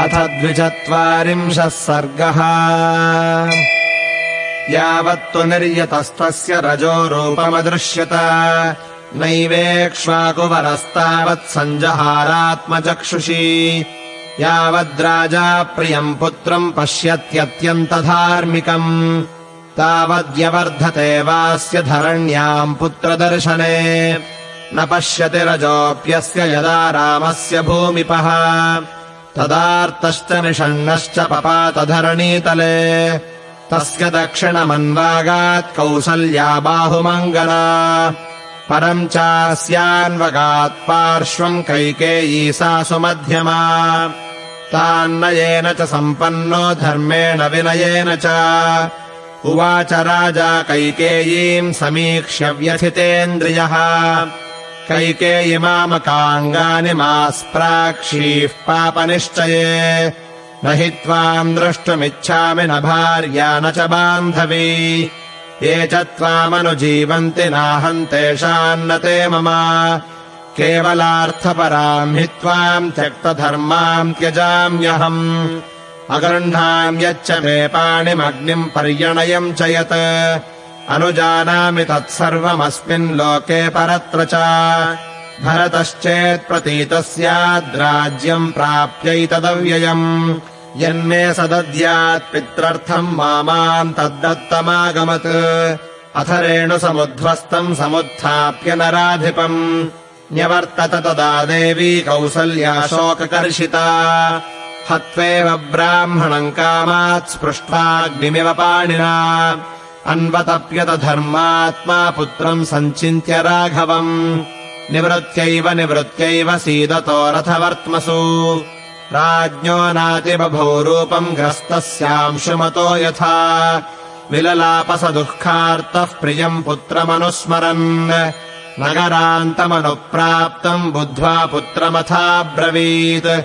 अथ द्विचत्वारिंशः सर्गः। यावत्तु निर्यतस्तस्य रजो रूपमदृश्यत। नैवेक्ष्वाकुवरस्तावत् सञ्जहारात्मचक्षुषी। यावद्राजा प्रियम् पुत्रम् पश्यत्यत्यन्तधार्मिकम्। तावद्यवर्धते वास्य धरण्याम् पुत्रदर्शने। न पश्यति रजोऽप्यस्य यदा रामस्य भूमिपः तदार्तश्च निषण्णश्च पपातधरणीतले। तस्य दक्षिणमन्वागात् कौसल्या बाहुमङ्गना परम् चास्यान्वगात् पार्श्वम् कैकेयी सा सुमध्यमा तान्नयेन च सम्पन्नो धर्मेण विनयेन च। उवाच राजा कैकेयीम् समीक्ष्य व्यथितेन्द्रियः कैकेयिमामकाङ्गानि मास्प्राक्षीः पापनिश्चये। न हि त्वाम् द्रष्टुमिच्छामि न भार्या न च बान्धवी। ये च त्वामनुजीवन्ति नाहम् तेषान्न ते मम। केवलार्थपराम् हि त्वाम् त्यक्तधर्माम् त्यजाम्यहम्। अगृह्णाम् यच्च मे पाणिमग्निम् पर्यणयम् च यत् अनुजानामि तत्सर्वमस्मिन् लोके परत्र च। भरतश्चेत्प्रतीतः स्याद्राज्यम् प्राप्यैतदव्ययम्। यन्मे सदद्यात् पित्रर्थम् मामाम् तद्दत्तमागमत्। अथ रेणुसमुध्वस्तम् समुत्थाप्य नराधिपम्। न्यवर्तत तदा देवी कौसल्याशोककर्षिता। हत्वेव ब्राह्मणम् कामात् स्पृष्ट्वाग्निमिव पाणिना अन्वतप्यत धर्मात्मा पुत्रम् सञ्चिन्त्य राघवम्। निवृत्त्यैव निवृत्त्यैव सीदतो रथवर्त्मसु। राज्ञो नातिबभूरूपम् ग्रस्तस्यांशुमतो यथा। विललापस दुःखार्तः प्रियम् पुत्रमनुस्मरन्। नगरान्तमनुप्राप्तम् बुद्ध्वा पुत्रमथाब्रवीत्।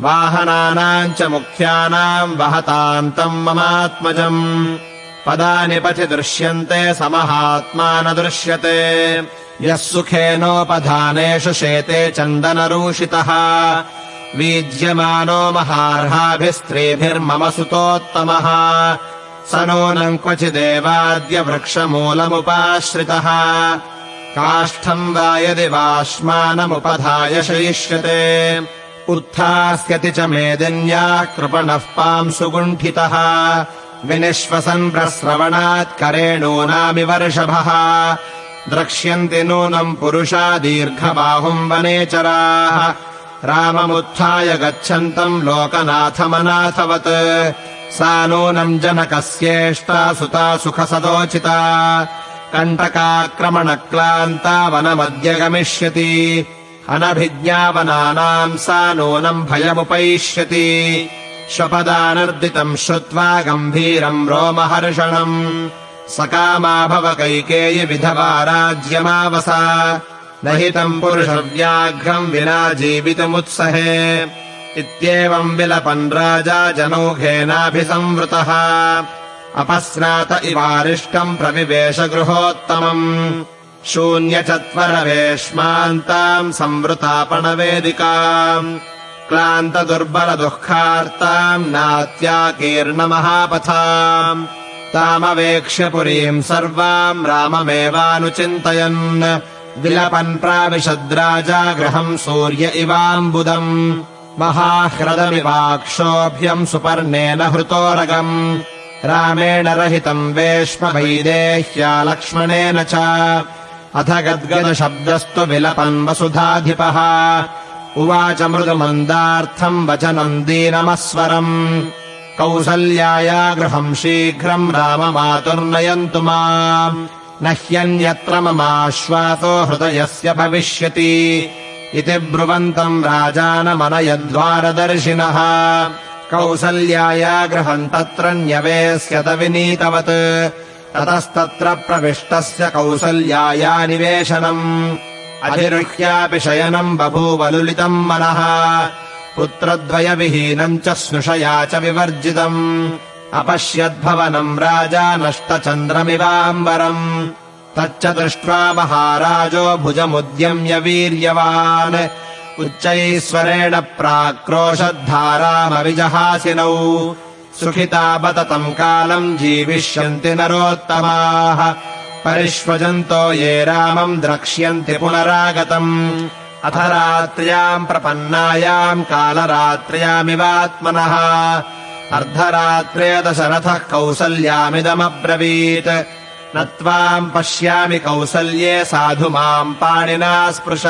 वाहनानाम् च मुख्यानाम् वहतान्तम् ममात्मजम् पदानि पथि दृश्यन्ते समहात्मा न दृश्यते। यः सुखेनोपधानेषु शेते चन्दनरूषितः। वीज्यमानो महार्हाभिः स्त्रीभिर्मम सुतोत्तमः स नूनम् क्वचिदेवाद्य वृक्षमूलमुपाश्रितः काष्ठम् वा यदि वाश्मानमुपधाय शयिष्यते। उत्थास्यति च मेदिन्याः कृपणः पांसु गुण्ठितः विनिश्वसन् प्रश्रवणात् करेणूनामिवर्षभः द्रक्ष्यन्ति नूनम् पुरुषा दीर्घबाहुम् वनेचराः। राममुत्थाय गच्छन्तम् लोकनाथमनाथवत्। सा नूनम् जनकस्येष्टा सुता सुखसदोचिता। कण्टकाक्रमणक्लान्ता वनमद्य गमिष्यति अनभिज्ञावनानाम् सा नूनम् भयमुपैष्यति स्वपदानर्दितम् श्रुत्वा गम्भीरम् रोमहर्षणम्। सकामा भव कैकेयि विधवा राज्यमावसा। न हि तम् पुरुषव्याघ्रम् विना जीवितुमुत्सहे। इत्येवम् विलपन् राजा जनौघेनाभिसंवृतः। अपस्नात इवारिष्टम् प्रविवेश गृहोत्तमम् शून्यचत्वरवेश्मान्ताम् संवृतापणवेदिकाम् क्लान्तदुर्बलदुःखार्ताम् नात्याकीर्णमहापथाम् तामवेक्ष्य पुरीम् सर्वाम् राममेवानुचिन्तयन्। विलपन् प्राविशद्राजा गृहम् सूर्य इवाम्बुदम्। महाह्रदमिवाक्षोभ्यम् सुपर्णेन हृतोरगम्। रामेण रहितम् वेश्म वैदेह्या लक्ष्मणेन च। अथ गद्गदशब्दस्तु विलपन् वसुधाधिपः उवाच मृदुमन्दार्थम् वचनम् दीनमस्वरम्। कौसल्याया गृहम् शीघ्रम् राममातुर्नयन्तु माम्। न ह्यन्यत्र ममाश्वासो हृदयस्य भविष्यति। इति ब्रुवन्तम् राजानमनयद्वारदर्शिनः। कौसल्याया गृहम् तत्र न्यवेस्यत विनीतवत्। ततस्तत्र प्रविष्टस्य कौसल्याया निवेशनम् अधिरुह्यापि शयनम् बभूवलुलितम् मनः। पुत्रद्वयविहीनम् च स्नुषया च विवर्जितम्। अपश्यद्भवनम् राजा नष्टचन्द्रमिवाम्बरम्। तच्च दृष्ट्वा महाराजो भुजमुद्यम्य वीर्यवान्। उच्चैश्वरेण प्राक्रोशद्धारामविजहासिनौ सुखिता बततम् कालम् जीविष्यन्ति नरोत्तमाः परिष्वजन्तो ये रामम् द्रक्ष्यन्ति पुनरागतम्। अथ रात्र्याम् प्रपन्नायाम् कालरात्र्यामिवात्मनः। अर्धरात्रे दशरथः कौसल्यामिदमब्रवीत्। न त्वाम् पश्यामि कौसल्ये साधु माम् पाणिना स्पृश।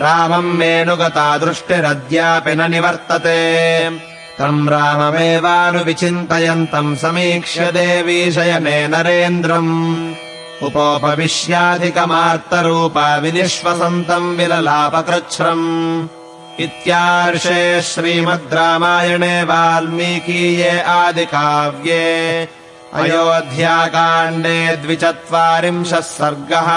रामम् मेनुगता दृष्टिरद्यापि न निवर्तते तम् राममेवानुविचिन्तयन्तम् समीक्ष्य देवी शयने नरेन्द्रम्। उपोपविश्याधिकमार्तरूपा विनिश्वसन्तम् विललापकृच्छ्रम्। इत्यार्षे श्रीमद् रामायणे वाल्मीकीये आदिकाव्ये। अयोध्याकाण्डे द्विचत्वारिंशः सर्गः